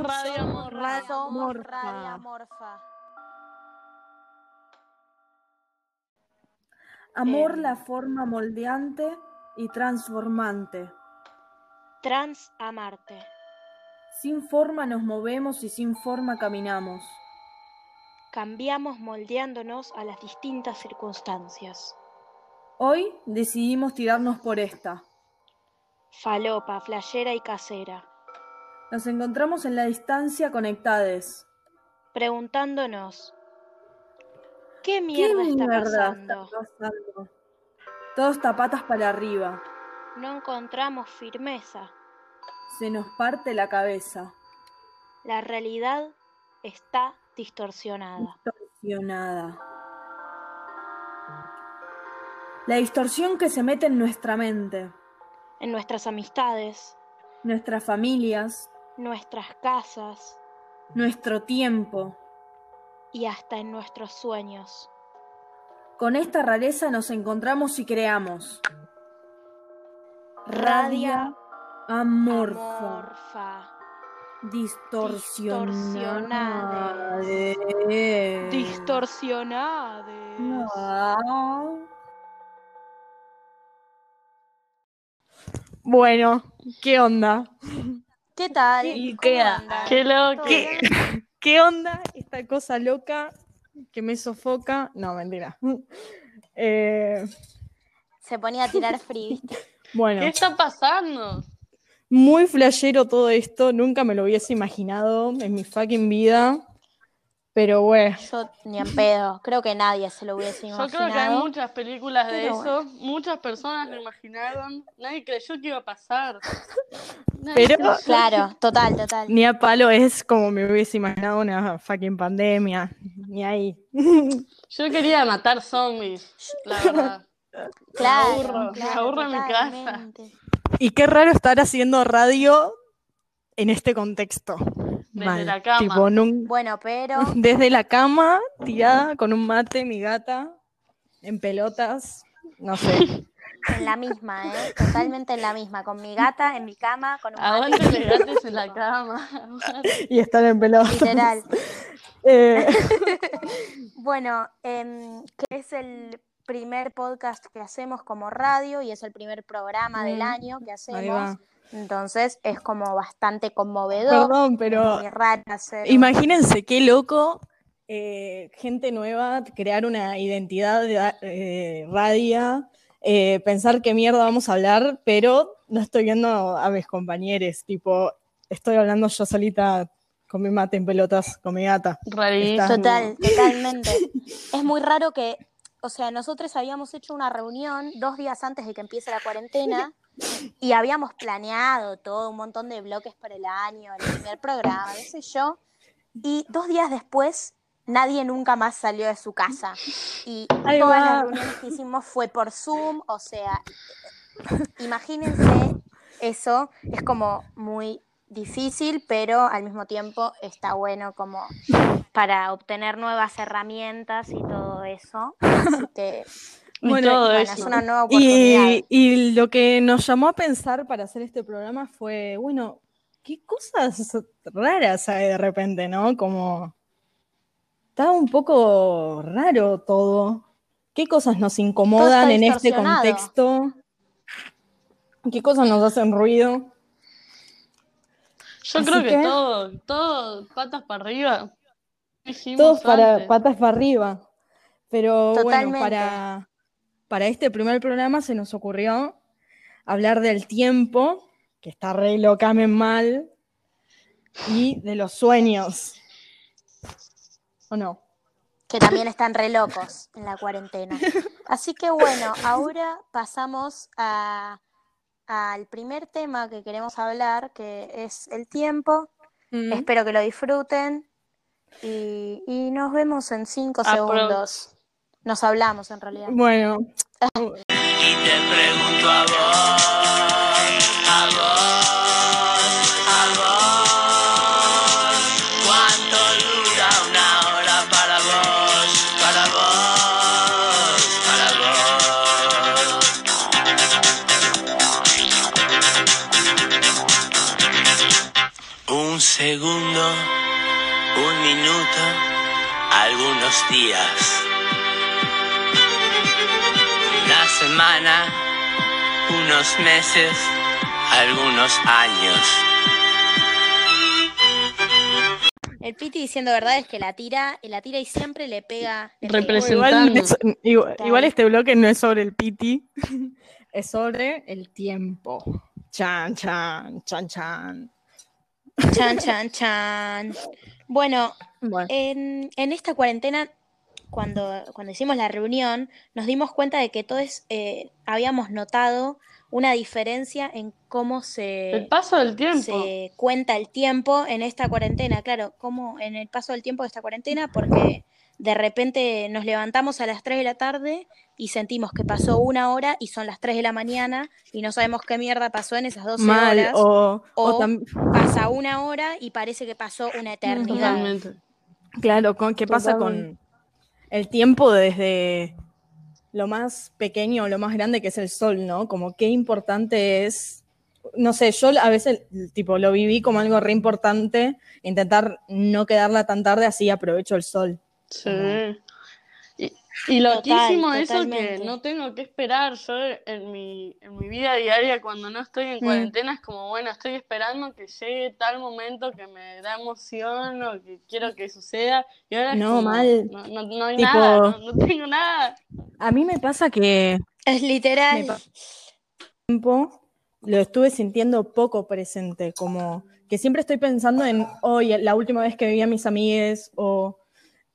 Somos Radio Somos Morfa. Somos Morfa. Radio Morfa. Amor Em. la forma moldeante y transformante. Trans a Marte. Sin forma nos movemos y sin forma caminamos. Cambiamos moldeándonos a las distintas circunstancias. Hoy decidimos tirarnos por esta. Falopa, flayera y casera. Nos encontramos en la distancia conectades. Preguntándonos. ¿Qué ¿Qué mierda, está mierda pasando? está pasando? Todos tapatas para arriba. No encontramos firmeza. Se nos parte la cabeza. La realidad está distorsionada. Distorsionada. La distorsión que se mete en nuestra mente, En nuestras amistades, nuestras familias, nuestras casas nuestro tiempo. y hasta en nuestros sueños. Con esta rareza nos encontramos y creamos. Radia amorfa. Amorfa. Distorsionada. Distorsionades. No. Bueno, ¿qué onda? ¿Qué tal? ¿Y ¿Cómo qué- qué ¿Qué- bien? ¿Qué onda esta cosa loca que me sofoca? No, mentira. Eh, Se ponía a tirar free, ¿viste? bueno, ¿Qué está pasando? muy flashero todo esto. Nunca me lo hubiese imaginado en mi fucking vida. Pero bueno, Yo ni en pedo. Creo que nadie se lo hubiese Yo imaginado. creo que hay muchas películas de Pero eso, muchas personas lo imaginaron, nadie creyó que iba a pasar. Nadie Pero- creyó. Claro, total, total. ni a palo es como me hubiese imaginado una fucking pandemia. Ni ahí. Yo quería matar zombies, la verdad. Claro, aburro, me aburro en mi casa. Y qué raro estar haciendo radio en este contexto. Desde la cama. Tipo, Bueno, pero desde la cama, tirada con un mate, mi gata, en pelotas, no sé. en la misma, ¿eh? Totalmente en la misma. Con mi gata, en mi cama, con un mate. Aguante elegantes en la cama. y estar en pelotas. Literal. Eh, Bueno, em, que es el primer podcast que hacemos como radio y es el primer programa del Mm, año que ahí hacemos. Entonces es como bastante conmovedor. Perdón, pero imagínense qué loco, eh, gente nueva, crear una identidad de eh, radia, eh, pensar qué mierda vamos a hablar, pero no estoy viendo a mis compañeros, tipo, estoy hablando yo solita con mi mate en pelotas, con mi gata. Total, totalmente. es muy raro que, o sea, nosotros habíamos hecho una reunión dos días antes de que empiece la cuarentena y habíamos planeado todo un montón de bloques para el año, el primer programa, qué sé yo. Y dos días después, nadie nunca más salió de su casa. Y Ahí todas las reuniones que hicimos fue por Zoom, o sea, imagínense eso, es como muy difícil, pero al mismo tiempo está bueno como para obtener nuevas herramientas y todo eso. Así que, Y Bueno, todo bueno, eso. es una nueva oportunidad. Y, y lo que nos llamó a pensar para hacer este programa fue, bueno, qué cosas raras hay de repente, ¿no? Como está un poco raro todo. ¿Qué cosas nos incomodan en este contexto? ¿Qué cosas nos hacen ruido? Yo Así creo que, que- todo, todo patas para arriba. Todos para antes. patas para arriba. Pero bueno, para, para este primer programa se nos ocurrió hablar del tiempo, que está re locamen mal, y de los sueños. ¿O no? que también están re locos en la cuarentena. Así que bueno, ahora pasamos a- al primer tema que queremos hablar, que es el tiempo. Mm. Espero que lo disfruten y, y nos vemos en cinco segundos. Nos hablamos en realidad. Bueno, Y te pregunto a vos, a vos, a vos, ¿cuánto dura una hora para vos, para vos, para vos? Un segundo. un minuto, algunos días. Semana, unos meses, algunos años. El Piti diciendo verdades que la tira, y la tira y siempre le pega. le pega. Representa- Igual, es- igual- este bloque no es sobre el piti, es sobre el tiempo. Chan, chan, chan, chan. Chan, chan, chan. Bueno, Bueno, en, en esta cuarentena, cuando, cuando hicimos la reunión, nos dimos cuenta de que todos eh, habíamos notado una diferencia en cómo El se, paso del tiempo. se cuenta el tiempo en esta cuarentena. Claro, como en el paso del tiempo de esta cuarentena, porque de repente nos levantamos a las 3 de la tarde y sentimos que pasó una hora y son las 3 de la mañana y no sabemos qué mierda pasó en esas 12 mal. horas. O, o Pasa una hora y parece que pasó una eternidad. Totalmente. claro, con, ¿qué pasa con el tiempo desde lo más pequeño o lo más grande que es el sol, ¿no? Como qué importante es. No sé, yo a veces tipo lo viví como algo re importante, intentar no quedarla tan tarde, así aprovecho el sol. Sí. Y loquísimo Total, eso totalmente. que no tengo que esperar. Yo en mi, en mi vida diaria, cuando no estoy en Mm. cuarentena, es como, bueno, estoy esperando que llegue tal momento que me da emoción o que quiero que suceda. Y ahora es No, como, mal. No, no, no hay Tipo- nada, no, no tengo nada. A mí me pasa que Es literal. Tiempo lo estuve sintiendo poco presente, como que siempre estoy pensando en hoy, la última vez que vi a mis amigues o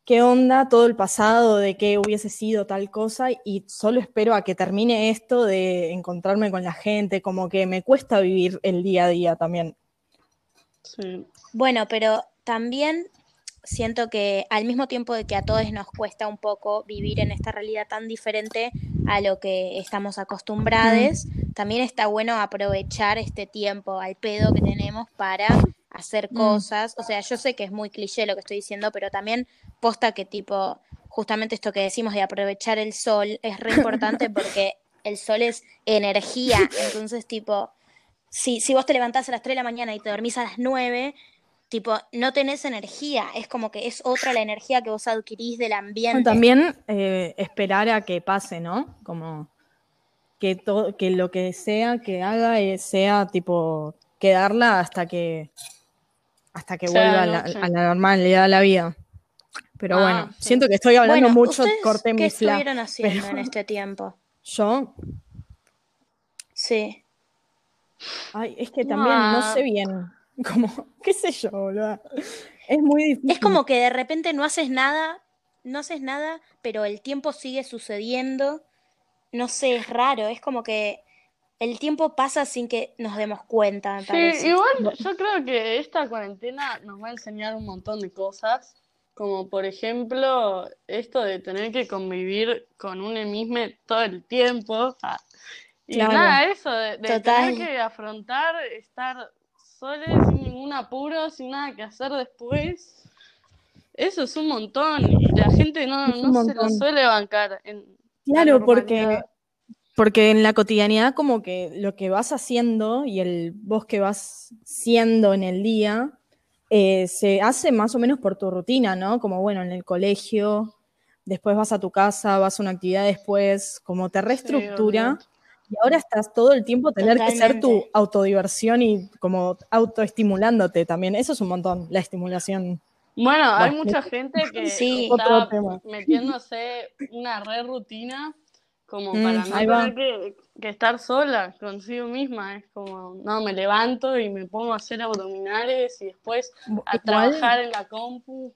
qué onda todo el pasado, de qué hubiese sido tal cosa y solo espero a que termine esto de encontrarme con la gente, como que me cuesta vivir el día a día también. Sí. Bueno, pero también siento que al mismo tiempo de que a todos nos cuesta un poco vivir en esta realidad tan diferente a lo que estamos acostumbrados, también está bueno aprovechar este tiempo al pedo que tenemos para hacer Mm. cosas. O sea, yo sé que es muy cliché lo que estoy diciendo, pero también posta que tipo, justamente esto que decimos de aprovechar el sol es re importante porque el sol es energía. Entonces, tipo, si, si vos te levantás a las 3 de la mañana y te dormís a las 9, tipo, no tenés energía. Es como que es otra la energía que vos adquirís del ambiente. También eh, esperar a que pase, ¿no? Como que, todo, que lo que sea que haga eh, sea tipo quedarla hasta que hasta que Sea vuelva a la, noche. a la normalidad de la vida. Pero Ah, bueno, sí. siento que estoy hablando Bueno, mucho, ¿ustedes corté ¿Qué mi fla. estuvieron haciendo pero- en este tiempo? Yo, Sí. ay, es que también no Ah. sé bien, como, qué sé yo, boludo. Es muy difícil. Es como que de repente no haces nada, no haces nada, pero el tiempo sigue sucediendo. No sé, es raro. Es como que el tiempo pasa sin que nos demos cuenta, me Sí, parece. igual yo creo que esta cuarentena nos va a enseñar un montón de cosas, como por ejemplo esto de tener que convivir con un mismo todo el tiempo. Ah, Y Claro. nada, eso de, de tener que afrontar estar soles, sin ningún apuro, sin nada que hacer después. Eso es un montón y la gente no, no se lo suele bancar. En la Claro, porque. Porque en la cotidianidad como que lo que vas haciendo y el vos que vas siendo en el día eh, se hace más o menos por tu rutina, ¿no? Como bueno, en el colegio, después vas a tu casa, vas a una actividad después, como te reestructura. y ahora estás todo el tiempo tener que ser tu autodiversión y como autoestimulándote también. Eso es un montón, la estimulación. Bueno, hay mucha gente que Sí. Otro está metiéndose una re rutina como Mm, para no tener que, que estar sola consigo misma. Es como, no, me levanto y me pongo a hacer abdominales y después a Igual- trabajar en la compu.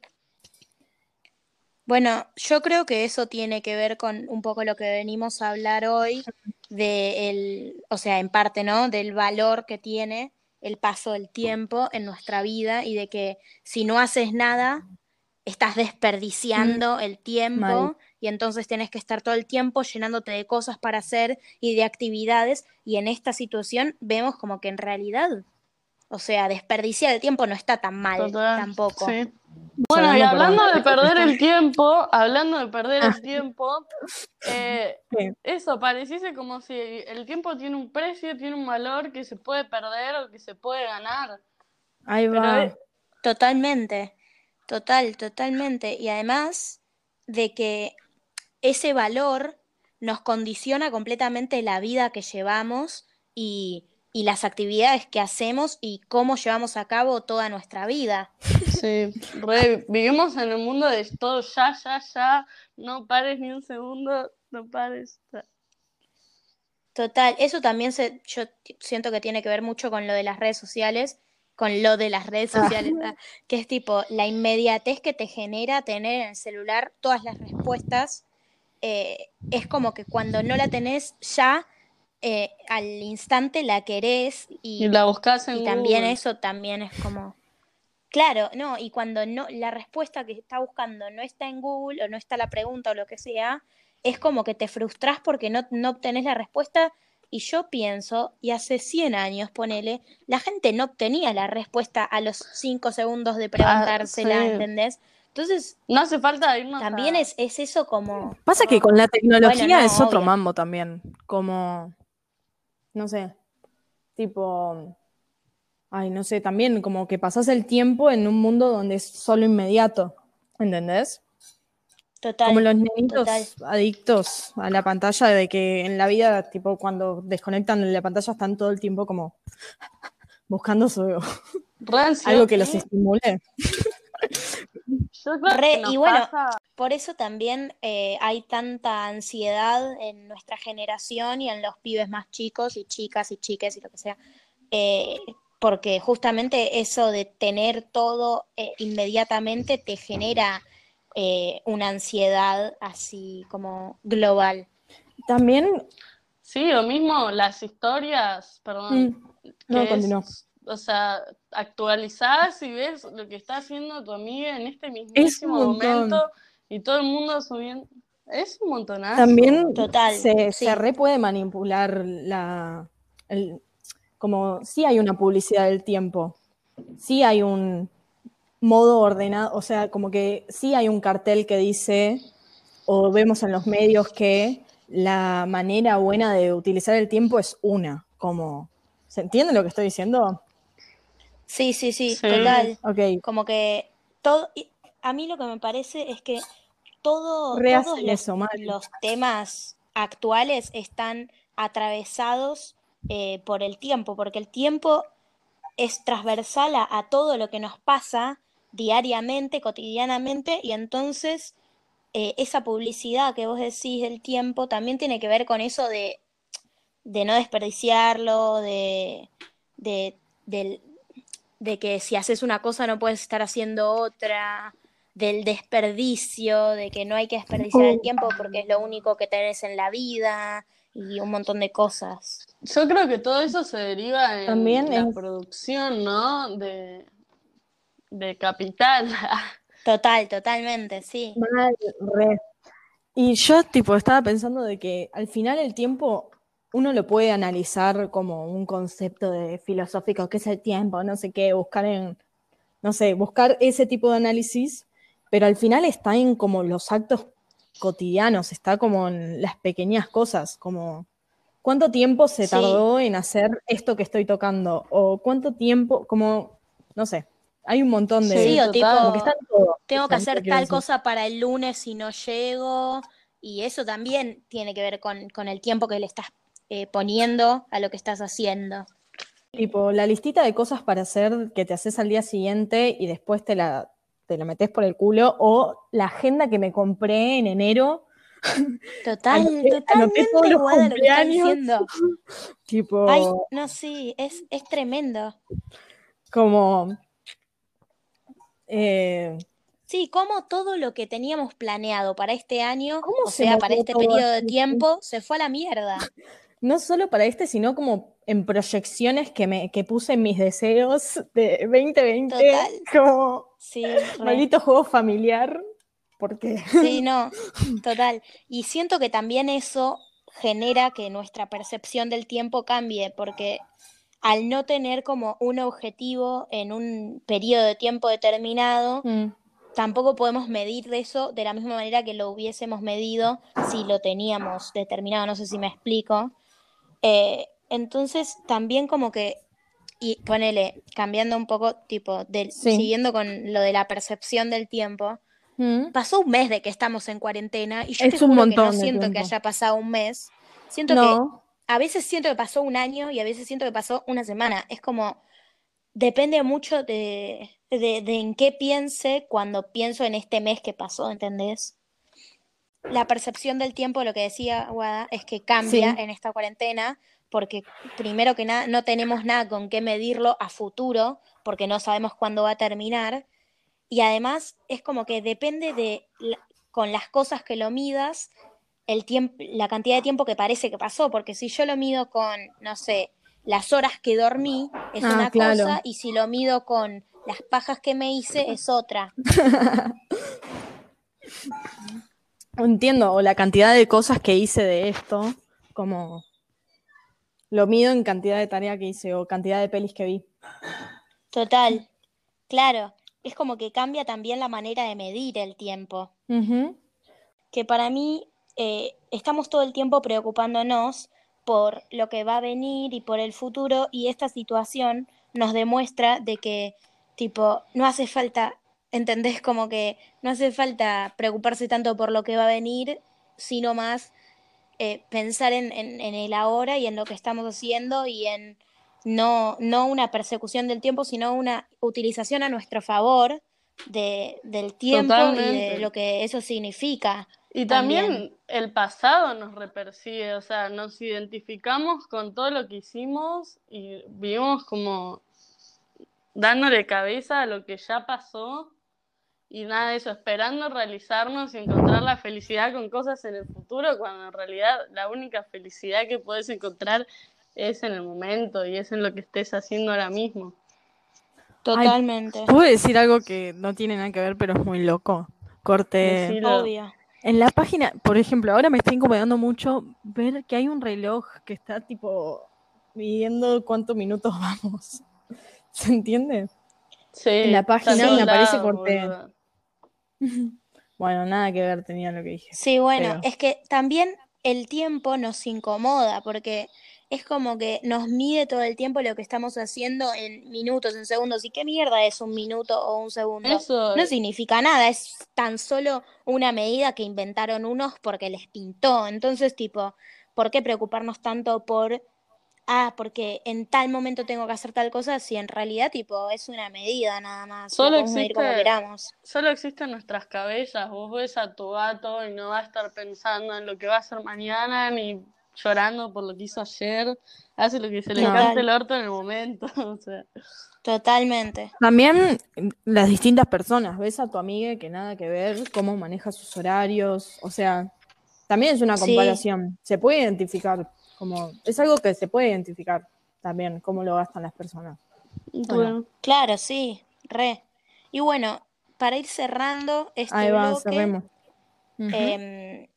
Bueno, yo creo que eso tiene que ver con un poco lo que venimos a hablar hoy, de el, o sea, en parte, ¿no? Del valor que tiene el paso del tiempo en nuestra vida y de que si no haces nada, estás desperdiciando el tiempo Mal. Y entonces tienes que estar todo el tiempo llenándote de cosas para hacer y de actividades y en esta situación vemos como que en realidad, o sea, desperdiciar el tiempo no está tan mal Total, tampoco. sí. Bueno, y hablando, de perder el tiempo, hablando de perder Ah. el tiempo, eh, eso, pareciese como si el tiempo tiene un precio, tiene un valor que se puede perder o que se puede ganar. Ahí va. Totalmente, total, totalmente. Y además de que ese valor nos condiciona completamente la vida que llevamos y, y las actividades que hacemos y cómo llevamos a cabo toda nuestra vida. Sí, re, vivimos en el mundo de todo ya, ya, ya, no pares ni un segundo, no pares. Total, eso también se, yo siento que tiene que ver mucho con lo de las redes sociales, con lo de las redes sociales, ah, que es tipo la inmediatez que te genera tener en el celular todas las respuestas. Eh, es como que cuando no la tenés ya, eh, al instante la querés y, Y la buscas en y también eso también es como... Claro, no, y cuando no, la respuesta que está buscando no está en Google o no está la pregunta o lo que sea, es como que te frustras porque no, no obtenés la respuesta. Y yo pienso, y hace 100 años, ponele, la gente no obtenía la respuesta a los 5 segundos de preguntársela, sí. ¿entendés? Entonces, No hace falta irnos también a- es, es eso como... Pasa que con la tecnología Bueno, no, es otro obvio. mambo también. Como, no sé, tipo, ay, no sé, también como que pasas el tiempo en un mundo donde es solo inmediato, ¿entendés? Total, Como los nenitos total. adictos a la pantalla, de que en la vida, tipo, cuando desconectan de la pantalla están todo el tiempo como buscando su, algo que los estimule. Yo creo Re- que nos y bueno, pasa- Por eso también eh, hay tanta ansiedad en nuestra generación y en los pibes más chicos y chicas y chiques y lo que sea. Eh, porque justamente eso de tener todo eh, inmediatamente te genera eh, una ansiedad así como global. También, Sí, lo mismo, las historias, perdón, mm, no, es, continúa. O sea, actualizadas y ves lo que está haciendo tu amiga en este mismísimo montón. momento y todo el mundo subiendo. Es un montonazo. También Total, se, sí. se re puede manipular la. el- como sí hay una publicidad del tiempo, sí hay un modo ordenado, o sea, como que sí hay un cartel que dice, o vemos en los medios que la manera buena de utilizar el tiempo es una, como. ¿Se entiende lo que estoy diciendo? Sí, sí, sí, Sí. total. Ok. Como que todo, a mí lo que me parece es que todo, todos los, eso mal. los temas actuales están atravesados eh, por el tiempo, porque el tiempo es transversal a, a todo lo que nos pasa diariamente, cotidianamente, y entonces eh, esa publicidad que vos decís del tiempo también tiene que ver con eso de, de no desperdiciarlo, de, de, del- de que si haces una cosa no puedes estar haciendo otra, del desperdicio, de que no hay que desperdiciar el tiempo porque es lo único que tenés en la vida y un montón de cosas. Yo creo que todo eso se deriva en También la es- producción, ¿no? De, de capital. Total, totalmente, sí. Mal, re. Y yo, tipo, estaba pensando de que al final el tiempo uno lo puede analizar como un concepto de filosófico, que es el tiempo, no sé qué, buscar en, no sé, buscar ese tipo de análisis, pero al final está en como los actos cotidianos, está como en las pequeñas cosas, como cuánto tiempo se Sí. tardó en hacer esto que estoy tocando, o cuánto tiempo, como, no sé, hay un montón de... Sí, o tipo, como que está en todo. tengo que hacer tal cosa para el lunes si no llego, y eso también tiene que ver con, con el tiempo que le estás eh, poniendo a lo que estás haciendo. Tipo, la listita de cosas para hacer que te haces al día siguiente y después te la, te la metes por el culo, o la agenda que me compré en enero, Total, Anoté- totalmente igual a lo que estás diciendo. tipo, Ay, no, sí, es, es tremendo. como... eh, Sí, como todo lo que teníamos planeado para este año, ¿Cómo o se sea, para este periodo de tiempo, se fue a la mierda. no solo para este, sino como en proyecciones que, me, que puse en mis deseos de 2020, Total. como Sí, maldito juego familiar, porque... Sí, no, total. Y siento que también eso genera que nuestra percepción del tiempo cambie, porque al no tener como un objetivo en un periodo de tiempo determinado, Mm. tampoco podemos medir eso de la misma manera que lo hubiésemos medido si lo teníamos determinado, no sé si me explico. Eh, entonces, también como que Y ponele, cambiando un poco, tipo, del, Sí. siguiendo con lo de la percepción del tiempo, Mm. pasó un mes de que estamos en cuarentena y yo Es te un juro que montón no siento que haya pasado un mes. Siento que a veces siento que pasó un año y a veces siento que pasó una semana. Es como, depende mucho de, de, de en qué piense cuando pienso en este mes que pasó, ¿entendés? La percepción del tiempo, lo que decía Guada, es que cambia Sí. en esta cuarentena porque primero que nada no tenemos nada con qué medirlo a futuro porque no sabemos cuándo va a terminar y además es como que depende de la- con las cosas que lo midas el tiempo, la cantidad de tiempo que parece que pasó, porque si yo lo mido con, no sé, las horas que dormí, es Ah, una claro. cosa, y si lo mido con las pajas que me hice, es otra. entiendo, o la cantidad de cosas que hice de esto, como lo mido en cantidad de tarea que hice o cantidad de pelis que vi. Total, claro, es como que cambia también la manera de medir el tiempo. Que para mí eh, estamos todo el tiempo preocupándonos por lo que va a venir y por el futuro y esta situación nos demuestra de que tipo no hace falta, ¿entendés? Como que no hace falta preocuparse tanto por lo que va a venir, sino más eh, pensar en, en- en el ahora y en lo que estamos haciendo y en no, no una persecución del tiempo, sino una utilización a nuestro favor de, del tiempo y de lo que eso significa. Y también, También. el pasado nos repersigue, o sea, nos identificamos con todo lo que hicimos y vivimos como dándole cabeza a lo que ya pasó y nada de eso, esperando realizarnos y encontrar la felicidad con cosas en el futuro, cuando en realidad la única felicidad que puedes encontrar es en el momento y es en lo que estés haciendo ahora mismo. Totalmente. ¿Puedo decir algo que no tiene nada que ver, pero es muy loco? Corte. Obvio. En la página, por ejemplo, ahora me está incomodando mucho ver que hay un reloj que está tipo midiendo cuántos minutos vamos. ¿Se entiende? Sí, En la página me aparece corte. Bueno, nada que ver tenía lo que dije. Sí, bueno, Pero- es que también el tiempo nos incomoda porque es como que nos mide todo el tiempo lo que estamos haciendo en minutos, en segundos. ¿Y qué mierda es un minuto o un segundo? Eso, No significa nada, es tan solo una medida que inventaron unos porque les pintó. Entonces, tipo, ¿por qué preocuparnos tanto por, ah, porque en tal momento tengo que hacer tal cosa, si en realidad, tipo, es una medida nada más? Solo medir como existe- queramos. solo existen nuestras cabezas. Vos ves a tu gato y no va a estar pensando en lo que va a hacer mañana ni llorando por lo que hizo ayer. Hace lo que se le No. cante el orto en el momento. O sea, Totalmente. También mm, las distintas personas, ves a tu amiga que nada que ver, cómo maneja sus horarios, o sea, también es una Sí. comparación, se puede identificar, como, es algo que se puede identificar también, cómo lo gastan las personas. bueno. Claro, sí, re. Y bueno, para ir cerrando este Ahí va, bloque, cerremos. Em,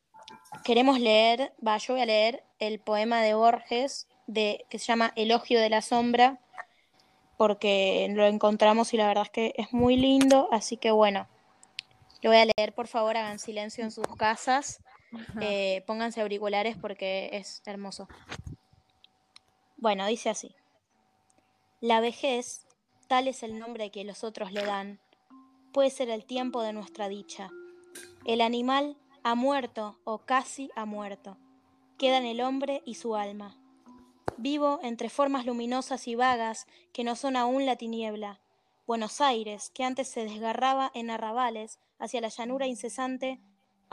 queremos leer, va, yo voy a leer el poema de Borges de, que se llama Elogio de la Sombra, porque lo encontramos y la verdad es que es muy lindo, así que bueno, lo voy a leer, por favor, hagan silencio en sus casas, eh, pónganse auriculares porque es hermoso. Bueno, dice así. La vejez, tal es el nombre que los otros le dan, puede ser el tiempo de nuestra dicha. El animal ha muerto o casi ha muerto. Quedan el hombre y su alma. Vivo entre formas luminosas y vagas que no son aún la tiniebla. Buenos Aires, que antes se desgarraba en arrabales hacia la llanura incesante,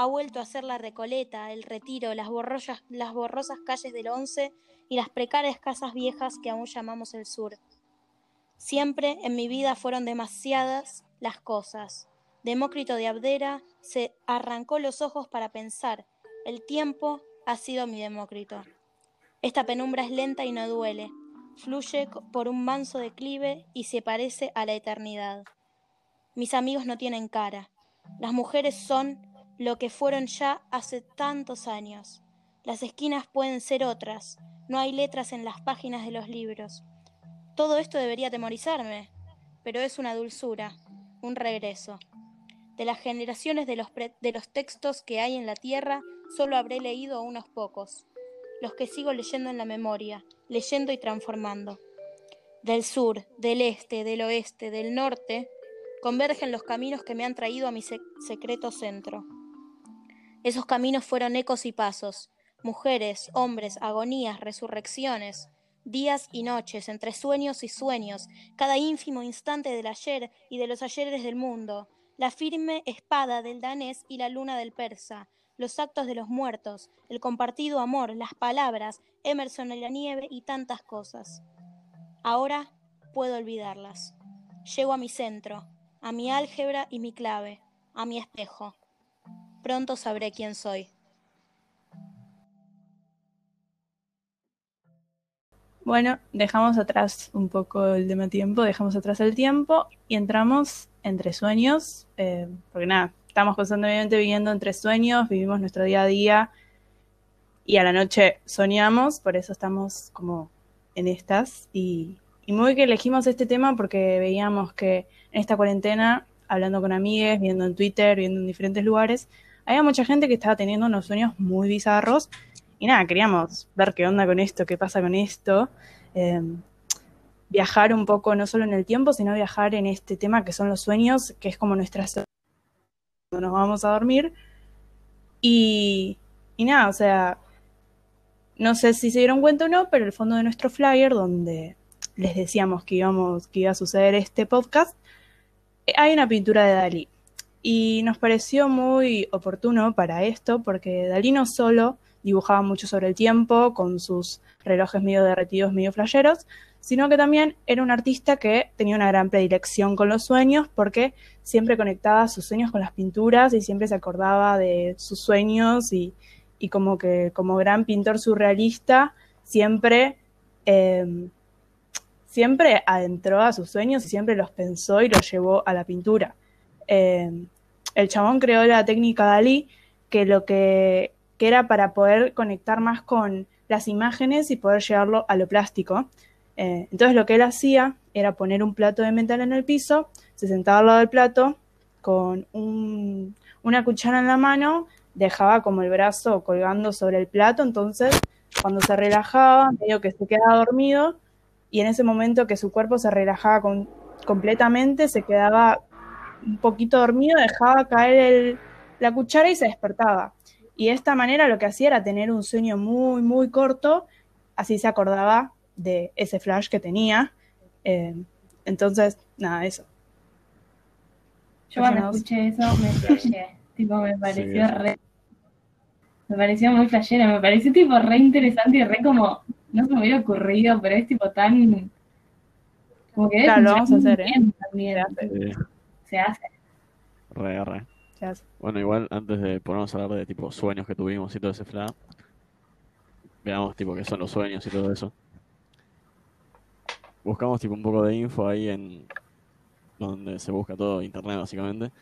ha vuelto a ser la Recoleta, el Retiro, las, borrosas- las borrosas calles del Once y las precarias casas viejas que aún llamamos el sur. Siempre en mi vida fueron demasiadas las cosas. Demócrito de Abdera se arrancó los ojos para pensar. El tiempo ha sido mi Demócrito. Esta penumbra es lenta y no duele. Fluye por un manso declive y se parece a la eternidad. Mis amigos no tienen cara. Las mujeres son lo que fueron ya hace tantos años. Las esquinas pueden ser otras. No hay letras en las páginas de los libros. Todo esto debería atemorizarme, pero es una dulzura, un regreso. De las generaciones de los, de los textos que hay en la tierra, solo habré leído unos pocos, los que sigo leyendo en la memoria, leyendo y transformando. Del sur, del este, del oeste, del norte, convergen los caminos que me han traído a mi sec- secreto centro. Esos caminos fueron ecos y pasos, mujeres, hombres, agonías, resurrecciones, días y noches, entre sueños y sueños, cada ínfimo instante del ayer y de los ayeres del mundo, la firme espada del danés y la luna del persa, los actos de los muertos, el compartido amor, las palabras, Emerson en la nieve y tantas cosas. Ahora puedo olvidarlas. Llego a mi centro, a mi álgebra y mi clave, a mi espejo. Pronto sabré quién soy. Bueno, dejamos atrás un poco el tema tiempo, dejamos atrás el tiempo y entramos entre sueños, eh, porque nada, estamos constantemente viviendo entre sueños, vivimos nuestro día a día y a la noche soñamos, por eso estamos como en estas y, muy que elegimos este tema porque veíamos que en esta cuarentena, hablando con amigues, viendo en Twitter, viendo en diferentes lugares, había mucha gente que estaba teniendo unos sueños muy bizarros y nada, queríamos ver qué onda con esto, qué pasa con esto. Eh, viajar un poco, no solo en el tiempo, sino viajar en este tema que son los sueños, que es como nuestra cuando nos vamos a dormir. Y, y nada, o sea, no sé si se dieron cuenta o no, pero el fondo de nuestro flyer, donde les decíamos que íbamos, que iba a suceder este podcast, eh, hay una pintura de Dalí. Y nos pareció muy oportuno para esto, porque Dalí no solo dibujaba mucho sobre el tiempo, con sus relojes medio derretidos, medio flayeros, sino que también era un artista que tenía una gran predilección con los sueños, porque siempre conectaba sus sueños con las pinturas y siempre se acordaba de sus sueños y, y como que como gran pintor surrealista, siempre, eh, siempre adentró a sus sueños y siempre los pensó y los llevó a la pintura. Eh, el chabón creó la técnica Dalí, que lo que era para poder conectar más con las imágenes y poder llevarlo a lo plástico. Eh, entonces lo que él hacía era poner un plato de metal en el piso, se sentaba al lado del plato con un, una cuchara en la mano, dejaba como el brazo colgando sobre el plato, entonces cuando se relajaba, medio que se quedaba dormido y en ese momento que su cuerpo se relajaba completamente, se quedaba un poquito dormido, dejaba caer el, la cuchara y se despertaba. Y de esta manera lo que hacía era tener un sueño muy, muy corto, así se acordaba de ese flash que tenía. Eh, entonces, nada, eso. Yo cuando escuché eso me flashé, tipo me pareció sí. re... Me pareció muy flashero, me pareció tipo re interesante y re como... No se me hubiera ocurrido, pero es tipo tan... Como que claro, lo vamos a hacer, ¿eh? También. Sí. Se hace. Re, re. Bueno, igual antes de ponernos a hablar de tipo sueños que tuvimos y todo ese fla, veamos tipo qué son los sueños y todo eso. Buscamos tipo un poco de info ahí en donde se busca todo internet básicamente.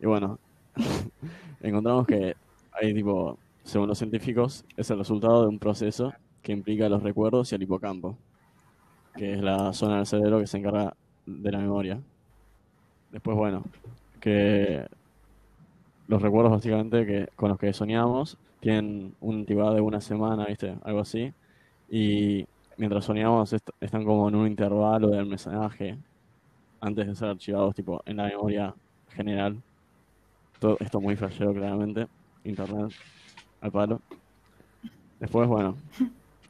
Y bueno, encontramos que hay tipo, según los científicos, es el resultado de un proceso que implica los recuerdos y el hipocampo, que es la zona del cerebro que se encarga de la memoria. Después, bueno, que los recuerdos básicamente que con los que soñamos tienen una antigüedad de una semana, ¿viste? Algo así. Y mientras soñamos est están como en un intervalo de almacenaje antes de ser archivados tipo en la memoria general. Todo esto muy flashero claramente. Internet al palo. Después, bueno,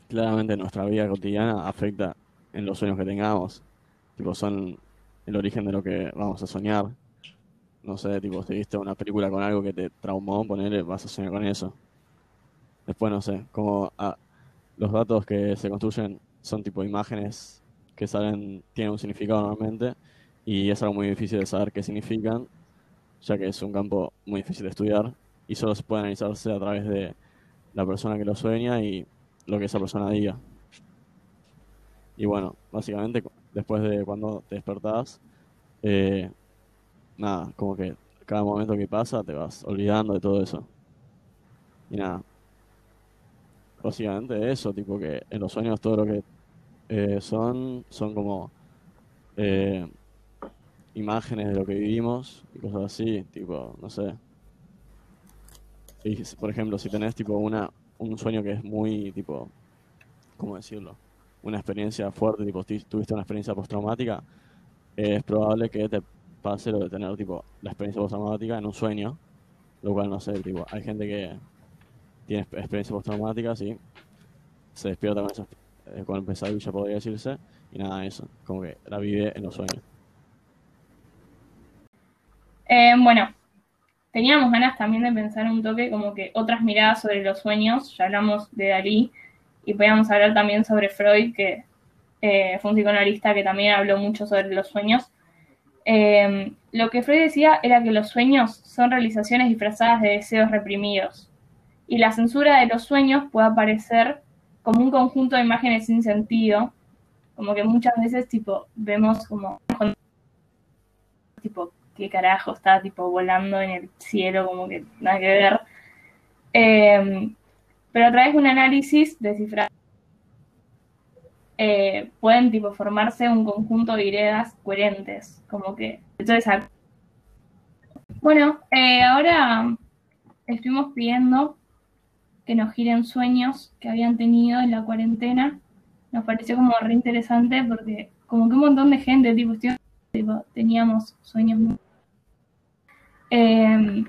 claramente nuestra vida cotidiana afecta en los sueños que tengamos. Tipo, son el origen de lo que vamos a soñar no sé, tipo, si viste una película con algo que te traumó, ponele, vas a soñar con eso. Después, no sé, como ah, los datos que se construyen son tipo imágenes que salen, tienen un significado normalmente, y es algo muy difícil de saber qué significan, ya que es un campo muy difícil de estudiar, y solo se puede analizarse a través de la persona que lo sueña y lo que esa persona diga. Y bueno, básicamente, después de cuando te despertás, eh, nada, como que cada momento que pasa te vas olvidando de todo eso. Y nada. Básicamente eso, tipo que en los sueños todo lo que eh, son, son como eh, imágenes de lo que vivimos y cosas así, tipo, no sé. Y, por ejemplo, si tenés tipo una, un sueño que es muy, tipo, ¿cómo decirlo? Una experiencia fuerte, tipo, ti- tuviste una experiencia postraumática, es probable que te pase lo de tener, tipo, la experiencia postraumática en un sueño, lo cual no sé, tipo, hay gente que tiene exp- experiencia postraumática, sí, se despierta con esa, eh, con pesadilla, podría decirse, y nada eso, como que la vive en los sueños. Eh, bueno, teníamos ganas también de pensar un toque como que otras miradas sobre los sueños, ya hablamos de Dalí y podíamos hablar también sobre Freud, que eh, fue un psicoanalista que también habló mucho sobre los sueños. Eh, lo que Freud decía era que los sueños son realizaciones disfrazadas de deseos reprimidos y la censura de los sueños puede aparecer como un conjunto de imágenes sin sentido, como que muchas veces tipo vemos como tipo qué carajo está tipo volando en el cielo, como que nada que ver. Eh, pero a través de un análisis descifrado eh, pueden tipo formarse un conjunto de ideas coherentes, como que entonces bueno, eh, ahora estuvimos pidiendo que nos giren sueños que habían tenido en la cuarentena. Nos pareció como re interesante porque como que un montón de gente, tipo, tipo, teníamos sueños muy... Eh,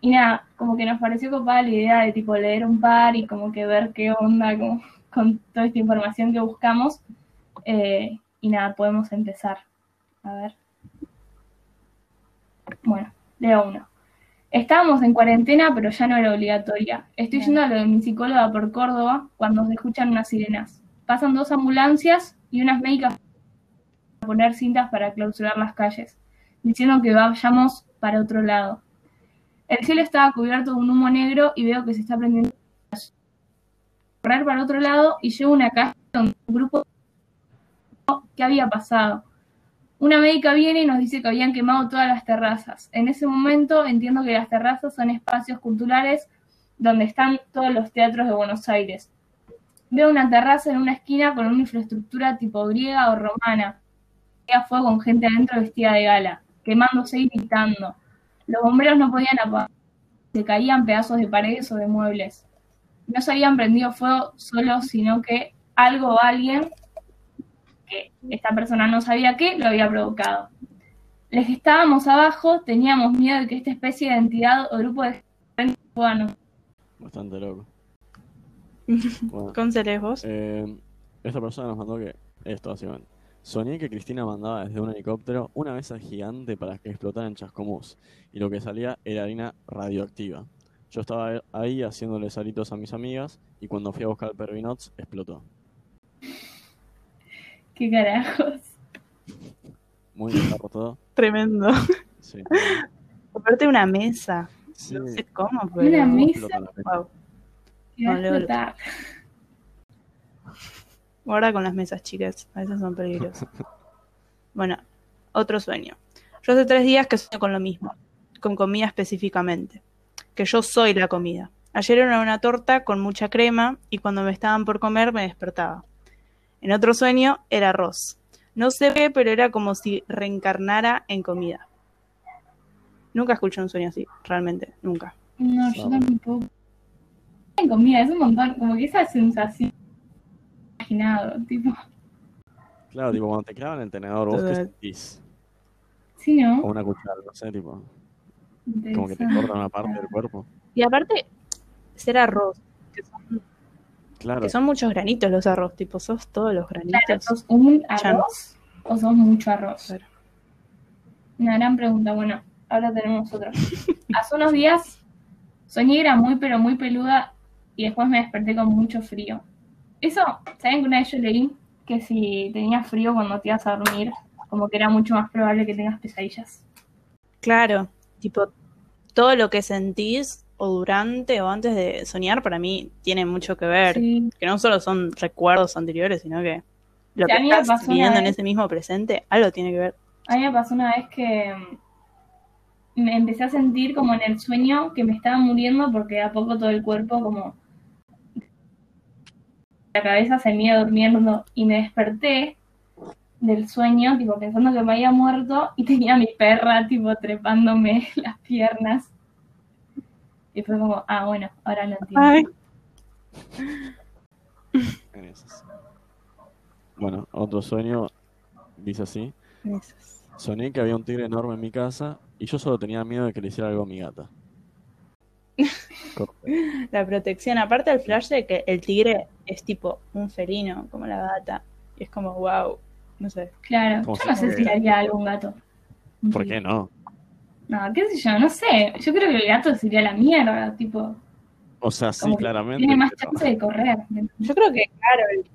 y nada, como que nos pareció copada la idea de tipo leer un par y como que ver qué onda como- con toda esta información que buscamos. Eh, y nada, podemos empezar. A ver. Bueno, leo uno. Estábamos en cuarentena, pero ya no era obligatoria. Estoy yendo a lo de mi psicóloga por Córdoba cuando se escuchan unas sirenas. Pasan dos ambulancias y unas médicas a poner cintas para clausurar las calles, diciendo que vayamos para otro lado. El cielo estaba cubierto de un humo negro y veo que se está prendiendo. Correr para otro lado y llego a una calle donde un grupo ¿qué había pasado? Una médica viene y nos dice que habían quemado todas las terrazas. En ese momento entiendo que las terrazas son espacios culturales donde están todos los teatros de Buenos Aires. Veo una terraza en una esquina con una infraestructura tipo griega o romana. Había fuego con gente adentro vestida de gala, quemándose y gritando. Los bomberos no podían apagar. Se caían pedazos de paredes o de muebles. No se habían prendido fuego solo, sino que algo o alguien que esta persona no sabía qué lo había provocado. Les que estábamos abajo teníamos miedo de que esta especie de entidad o grupo de gente pueda nos- Bastante loco. Bueno, ¿Cómo se lees vos? eh, esta persona nos mandó que esto básicamente. Soñé que Cristina mandaba desde un helicóptero una mesa gigante para que explotara en Chascomús y lo que salía era harina radioactiva. Yo estaba ahí haciéndole salitos a mis amigas y cuando fui a buscar el Pervinots explotó. ¿Qué carajos? Muy bizarro todo. Tremendo. Sí. Aparte una mesa. Sí. No sé cómo, pero... Una mesa. Wow. No. Guarda con las mesas, chicas. A veces son peligrosas. Bueno, otro sueño. Yo hace tres días que sueño con lo mismo. Con comida específicamente. Que yo soy la comida. Ayer era una torta con mucha crema y cuando me estaban por comer me despertaba. En otro sueño era arroz. No sé qué, pero era como si reencarnara en comida. Nunca escuché un sueño así, realmente, nunca. No, yo tampoco. En comida, es un montón, como que esa sensación imaginado, tipo, Claro, tipo cuando te clavan el tenedor, vos qué sentís? sí, ¿no? O una cuchara, no sé, tipo, De como que te cortan una parte del cuerpo. Y aparte, ser arroz, que son, Claro, que son muchos granitos los arroz, tipo, sos todos los Claro, granitos. ¿Sos un arroz o sos mucho arroz? Claro. Una gran pregunta. Bueno, ahora tenemos otra. Hace unos días soñé era muy, pero muy peluda y después me desperté con mucho frío. Eso, ¿saben que una vez yo leí que si tenías frío cuando te ibas a dormir, como que era mucho más probable que tengas pesadillas? Claro, tipo, todo lo que sentís o durante o antes de soñar para mí tiene mucho que ver. Sí, Que no solo son recuerdos anteriores, sino que lo Sí, que estás viviendo en ese mismo presente, algo tiene que ver. A mí me pasó una vez que mm, me empecé a sentir como en el sueño que me estaba muriendo porque a poco todo el cuerpo como la cabeza se me iba durmiendo y me desperté del sueño, tipo pensando que me había muerto y tenía a mi perra tipo trepándome las piernas. Y fue como, ah, bueno, ahora lo entiendo. Ay, en esas. Bueno, otro sueño dice así. Esos. Soñé que había un tigre enorme en mi casa y yo solo tenía miedo de que le hiciera algo a mi gata. La protección, aparte del flash de que el tigre es tipo un felino, como la gata. Y es como, wow, no sé. Claro, yo no sé si haría algo un gato. ¿Por qué no? No, qué sé yo, no sé. Yo creo que el gato sería la mierda, tipo, O sea, sí, claramente. tiene más pero- chance de correr. Yo creo que, claro, el,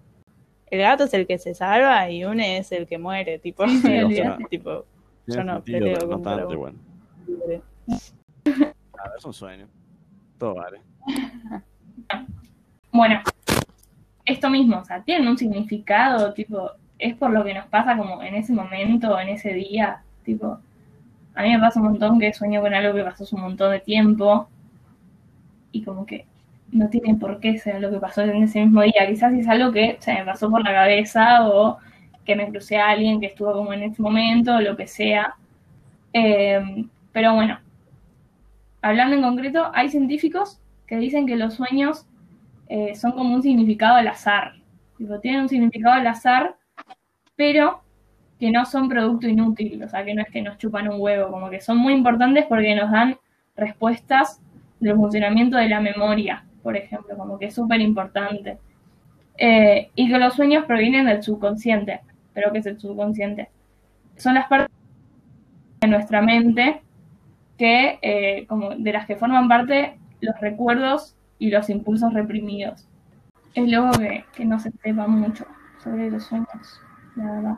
el gato es el que se salva y une es el que muere, tipo. Sí, sí, o sea, olvídate. tipo, tiene yo no peleo un bueno. tigre. A ver, es un sueño. Todo vale. Bueno, esto mismo, o sea, tienen un significado, tipo, es por lo que nos pasa como en ese momento, en ese día, tipo, a mí me pasa un montón que sueño con algo que pasó hace un montón de tiempo y como que no tiene por qué ser lo que pasó en ese mismo día, quizás es algo que se me pasó por la cabeza o que me crucé a alguien que estuvo como en ese momento o lo que sea. Eh, pero bueno, hablando en concreto, hay científicos que dicen que los sueños eh, son como un significado al azar. Tipo, tienen un significado al azar, pero que no son producto inútil, o sea, que no es que nos chupan un huevo, como que son muy importantes porque nos dan respuestas del funcionamiento de la memoria, por ejemplo, como que es súper importante. Eh, y que los sueños provienen del subconsciente, pero ¿qué es el subconsciente? Son las partes de nuestra mente que, eh, como de las que forman parte los recuerdos y los impulsos reprimidos. Es luego que, que no se sepa mucho sobre los sueños, la verdad.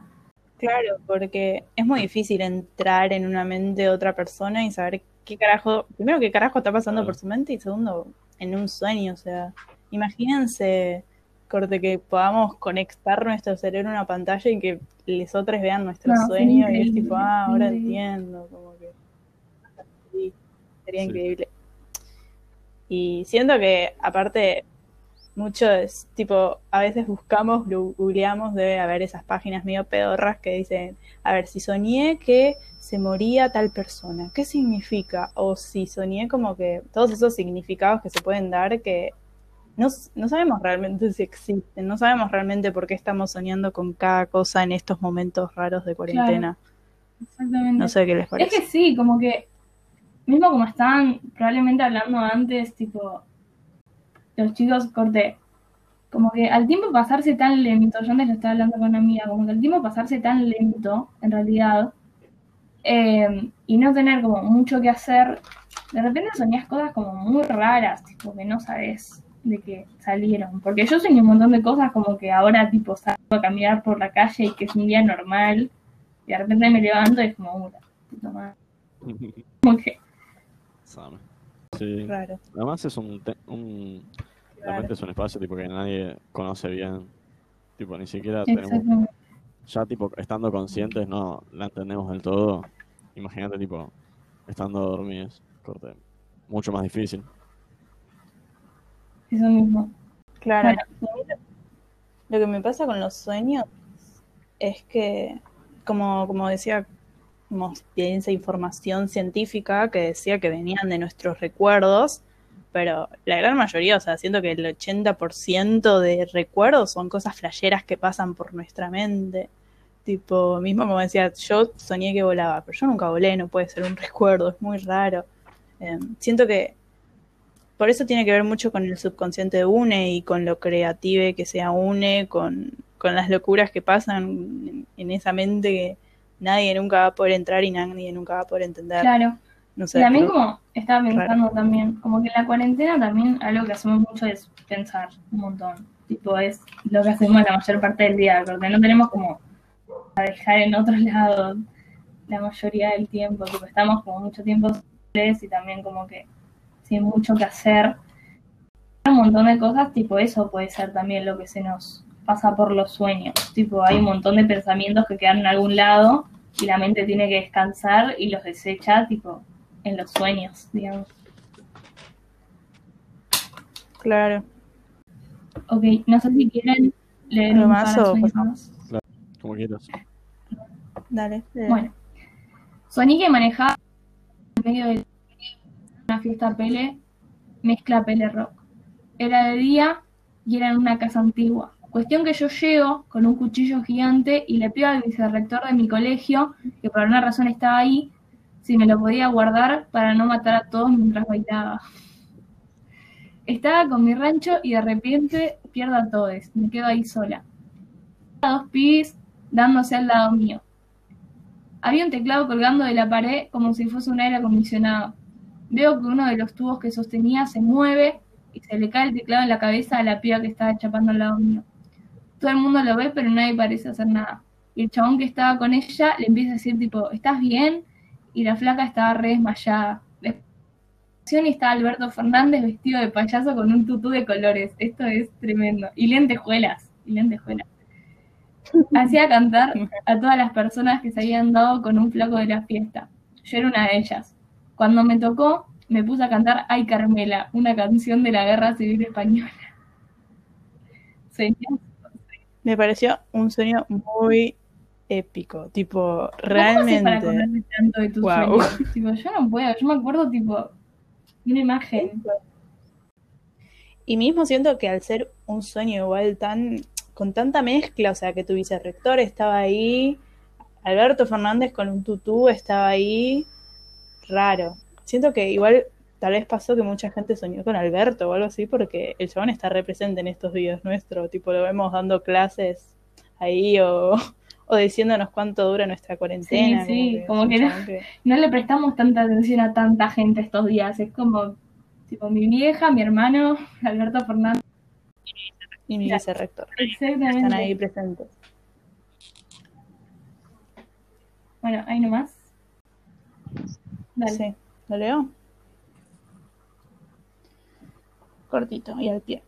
Claro, porque es muy difícil entrar en una mente de otra persona y saber qué carajo, primero qué carajo está pasando Claro. por su mente y segundo, en un sueño, o sea, imagínense, corte, que podamos conectar nuestro cerebro a una pantalla y que los otros vean nuestro No, sueño y es tipo, ah, ahora increíble. entiendo, como que sería Sí. increíble. Y siento que aparte mucho es tipo, a veces buscamos, googleamos, debe haber esas páginas medio pedorras que dicen, a ver, si soñé que se moría tal persona, ¿qué significa? O si soñé como que todos esos significados que se pueden dar que no, no sabemos realmente si existen, no sabemos realmente por qué estamos soñando con cada cosa en estos momentos raros de cuarentena. Exactamente. No sé qué les Es parece. que sí, como que, mismo como estaban probablemente hablando antes, tipo, los chicos, corte, como que al tiempo pasarse tan lento, yo antes lo estaba hablando con una amiga, como que al tiempo pasarse tan lento, en realidad, eh, y no tener como mucho que hacer, de repente soñás cosas como muy raras, tipo, que no sabes de qué salieron. Porque yo soñé un montón de cosas como que ahora, tipo, salgo a caminar por la calle y que es un día normal, y de repente me levanto y es como, "Uh, la puta madre". Como que, Sí. Raro. Además es un, te- un la mente es un espacio tipo que nadie conoce bien. Tipo, ni siquiera tenemos, ya tipo estando conscientes no la entendemos del todo. Imagínate tipo estando dormidos, corte. Mucho más difícil. Eso mismo. Claro, Bueno. lo que me pasa con los sueños es que, como, como decía, esa información científica que decía que venían de nuestros recuerdos, pero la gran mayoría, o sea, siento que el 80% de recuerdos son cosas flasheras que pasan por nuestra mente. Tipo, mismo como decía, yo soñé que volaba, pero yo nunca volé, no puede ser un recuerdo, es muy raro. Eh, siento que por eso tiene que ver mucho con el subconsciente de une y con lo creative que se une, con, con las locuras que pasan en esa mente que nadie nunca va a poder entrar y nadie nunca va a poder entender. Claro. No sé, también pero- como estaba pensando también, como que en la cuarentena también algo que hacemos mucho es pensar un montón. Tipo, es lo que hacemos la mayor parte del día, porque no tenemos como a dejar en otros lados la mayoría del tiempo. Tipo, estamos como mucho tiempo solos y también como que sin mucho que hacer. Un montón de cosas, tipo eso puede ser también lo que se nos pasa por los sueños. Tipo, hay un montón de pensamientos que quedan en algún lado y la mente tiene que descansar y los desecha, tipo, en los sueños, digamos. claro. Ok, no sé si quieren leer ¿Algo un más o sueños pasamos? más. Como quieras. Dale. Bueno, soñé que manejaba en medio de una fiesta pele, mezcla pele rock. Era de día y era en una casa antigua, Cuestión que yo llego con un cuchillo gigante y le pido al vicerrector de mi colegio, que por alguna razón estaba ahí, si me lo podía guardar para no matar a todos mientras bailaba. Estaba con mi rancho y de repente pierdo a todos, me quedo ahí sola. A dos pibes dándose al lado mío. Había un teclado colgando de la pared como si fuese un aire acondicionado. Veo que uno de los tubos que sostenía se mueve y se le cae el teclado en la cabeza a la piba que estaba chapando al lado mío. Todo el mundo lo ve, pero nadie parece hacer nada. Y el chabón que estaba con ella le empieza a decir tipo, ¿estás bien? Y la flaca estaba re desmayada. Y estaba Alberto Fernández vestido de payaso con un tutú de colores. Esto es tremendo. Y lentejuelas. Y lentejuelas. Hacía cantar a todas las personas que se habían dado con un flaco de la fiesta. Yo era una de ellas. Cuando me tocó, me puse a cantar Ay Carmela, una canción de la Guerra Civil Española. Me pareció un sueño muy épico, tipo, realmente. para tanto de tus sueños? Tipo, yo no puedo, yo me acuerdo, tipo, una imagen. Y mismo siento que al ser un sueño igual tan con tanta mezcla, o sea, que tu vicerrector estaba ahí, Alberto Fernández con un tutú estaba ahí, raro. Siento que igual tal vez pasó que mucha gente soñó con Alberto o algo así, porque el chabón está represente en estos videos nuestros, tipo lo vemos dando clases ahí o, o diciéndonos cuánto dura nuestra cuarentena. Sí, sí, como que, no, le prestamos tanta atención a tanta gente estos días, es como tipo mi vieja, mi hermano, Alberto Fernández y mi vicerrector. Exactamente. Están ahí presentes. Bueno, ahí nomás. Dale. Sí, ¿lo leo? Cortito y al pie.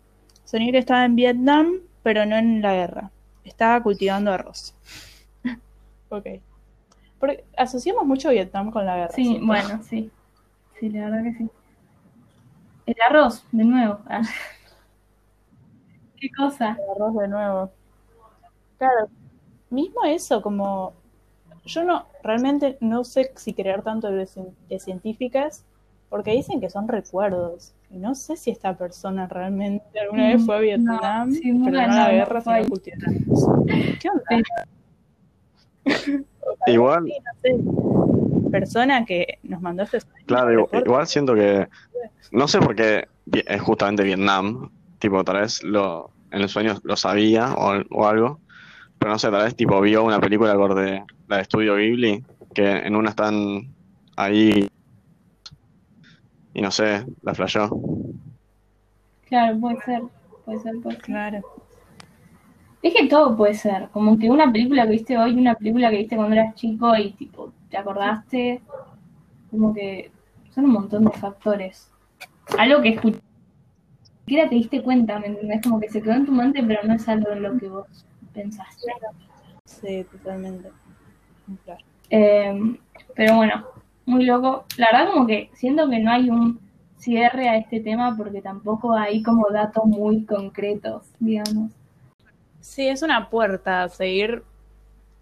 Soñé que estaba en Vietnam, pero no en la guerra. Estaba cultivando arroz. ok. Porque asociamos mucho Vietnam con la guerra. Sí, bueno, sí. Sí, la verdad que sí. El arroz, de nuevo. Ah. ¿Qué cosa? El arroz de nuevo. Claro, mismo eso, como yo no, realmente no sé si creer tanto de, científicas, porque dicen que son recuerdos. Y no sé si esta persona realmente alguna vez fue a Vietnam, pero no la guerra, sino ¿Qué onda? igual. persona que nos mandó este. Claro, igual siento que. No sé por qué es justamente Vietnam, tipo, tal vez lo, en los sueños lo sabía o, algo, pero no sé, tal vez tipo vio una película de la de Estudio Ghibli, que en una están ahí y no sé, la flashó. Claro, puede ser, puede ser, puede ser. Claro. Es que todo puede ser, como que una película que viste hoy, una película que viste cuando eras chico y tipo, te acordaste, como que son un montón de factores. Algo que escuché siquiera te diste cuenta, ¿me entendés? Como que se quedó en tu mente, pero no es algo en lo que vos pensaste. Sí, totalmente. Eh, pero bueno, muy loco. La verdad como que siento que no hay un cierre a este tema porque tampoco hay como datos muy concretos, digamos. Sí, es una puerta a seguir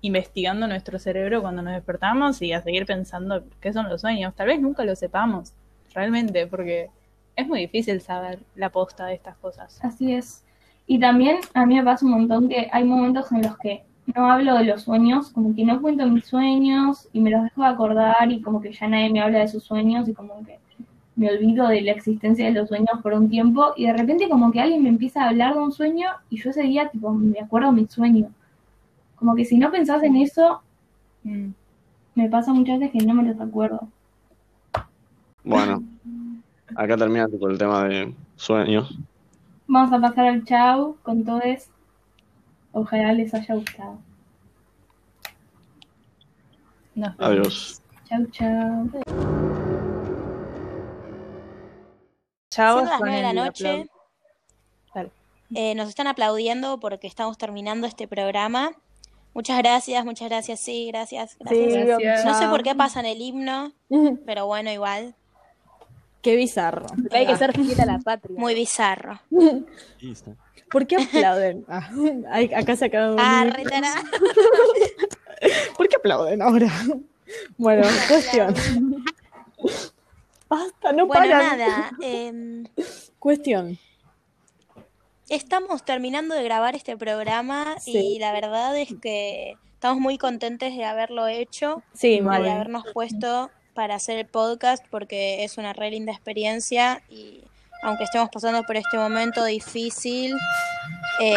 investigando nuestro cerebro cuando nos despertamos y a seguir pensando qué son los sueños. Tal vez nunca lo sepamos, realmente, porque es muy difícil saber la posta de estas cosas. Así es. Y también a mí me pasa un montón que hay momentos en los que no hablo de los sueños, como que no cuento mis sueños y me los dejo de acordar y como que ya nadie me habla de sus sueños y como que me olvido de la existencia de los sueños por un tiempo y de repente como que alguien me empieza a hablar de un sueño y yo ese día tipo me acuerdo de mi sueño. Como que si no pensás en eso, mm, me pasa muchas veces que no me los acuerdo. Bueno, Acá termina con el tema de sueños. Vamos a pasar al chau con todos. Ojalá les haya gustado. Adiós. Chau, chau. Chao. Son las nueve de la noche. Eh, nos están aplaudiendo porque estamos terminando este programa. Muchas gracias, muchas gracias, sí, gracias, gracias. No sé por qué pasan el himno, pero bueno, igual. Qué bizarro. Hay que ser fiel a la patria. Muy bizarro. ¿Por qué aplauden? Ah, acá se acaba de Ah, ¿Por qué aplauden ahora? Bueno, cuestión. Basta, no bueno, nada. Em, cuestión. estamos terminando de grabar este programa Sí. y la verdad es que estamos muy contentes de haberlo hecho Sí, y de habernos puesto para hacer el podcast porque es una re linda experiencia y aunque estemos pasando por este momento difícil, eh,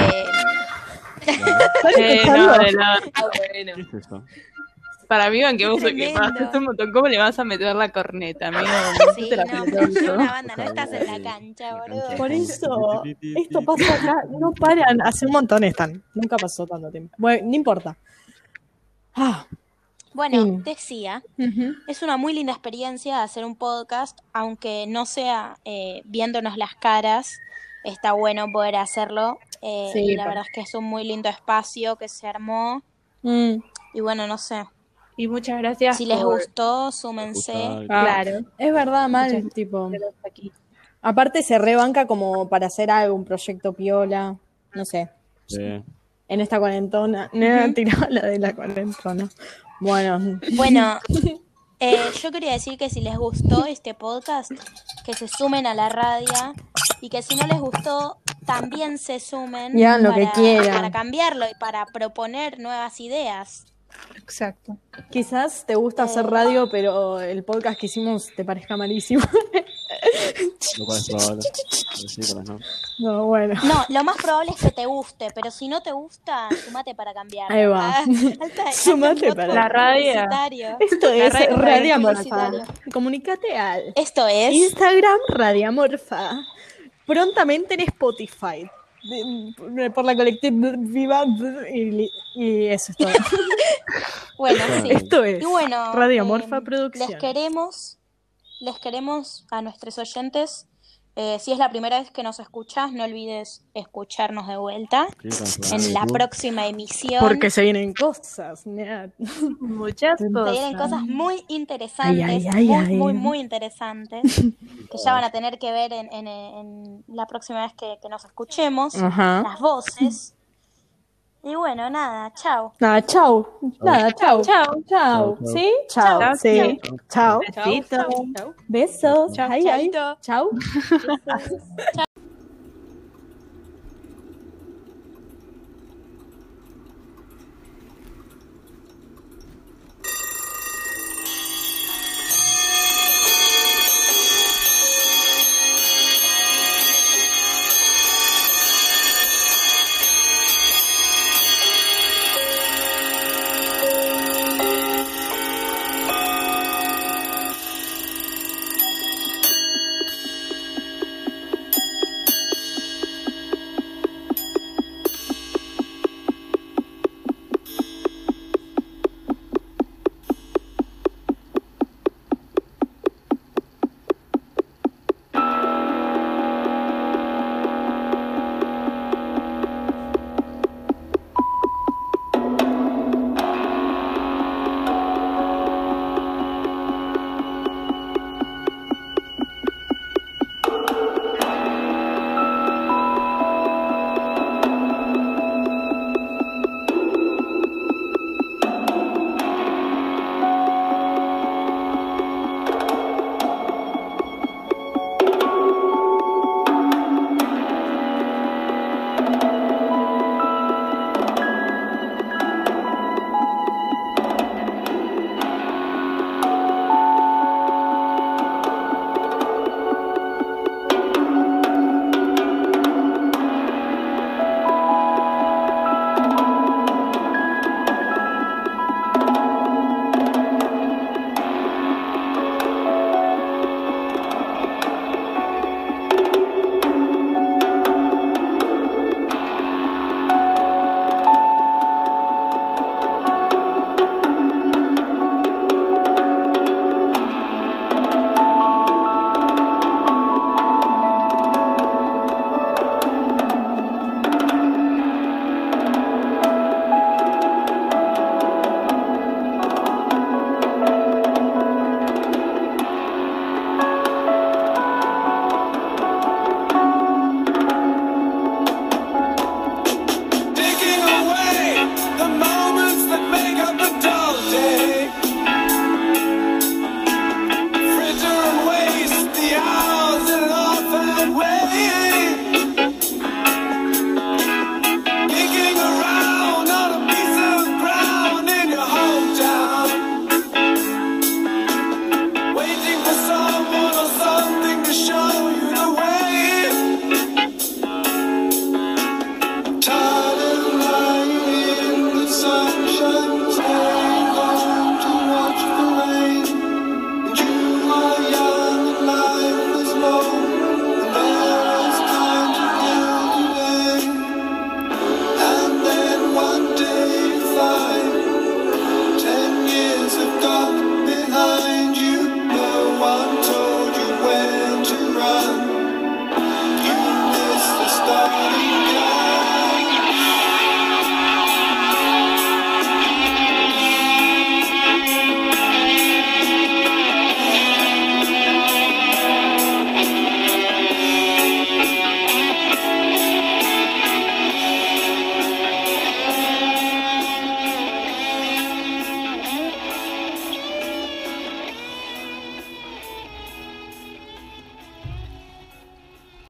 Eh, no. Ah, bueno. ¿Qué es eso? Para mí, aunque vos que pasaste un montón, ¿cómo le vas a meter la corneta, amigo? sí, la no, pero una banda, no estás en la cancha, boludo. Por eso, esto pasa acá, no paran, hace un montón están. Nunca pasó tanto tiempo. Bueno, no importa. Ah, Bueno, Sí. decía, es una muy linda experiencia hacer un podcast, aunque no sea eh, viéndonos las caras, está bueno poder hacerlo. eh, Sí, y la pa- verdad es que es un muy lindo espacio que se armó. Mm, Y bueno, no sé, Y muchas gracias si les gustó, súmense. Ah. Claro. es verdad, mal, tipo. aquí. Aparte se rebanca como para hacer algo, un proyecto piola, no sé. sí. En esta cuarentona. No, tiraba la de la cuarentona. Bueno, Bueno, eh, yo quería decir que si les gustó este podcast, que se sumen a la radio y que si no les gustó, también se sumen Y hagan lo que quieran. para cambiarlo y para proponer nuevas ideas. Exacto. quizás te gusta hacer radio, pero el podcast que hicimos te parezca malísimo. Lo cual es probable. No. No, bueno. No, lo más probable es que te guste, pero si no te gusta, sumate para cambiarlo. Ahí va. Ah, alta- Sumate alta para- La radio. Esto es radio- publicitario. Comunicate al Esto es. Instagram Radiamorfa. Prontamente en Spotify. Por la colectiva y, y eso es todo. Bueno, sí. Esto es Y bueno, Radiamorfa eh, Producción. Les queremos, les queremos a nuestros oyentes. eh, si es la primera vez que nos escuchas, no olvides escucharnos de vuelta en la próxima emisión. Porque se vienen cosas. Muchas Se cosas. vienen cosas muy interesantes, Ay, ay, ay, muy, ay. muy, muy interesantes, que ya van a tener que ver en, en- en la próxima vez que, que nos escuchemos, Ajá. las voces. Y bueno, nada, chao. Nada, chau. Nada. Chao. Chau, chau. ¿Sí? Chau, Sí. Chau. Besito. Besos. Chaito. Chau.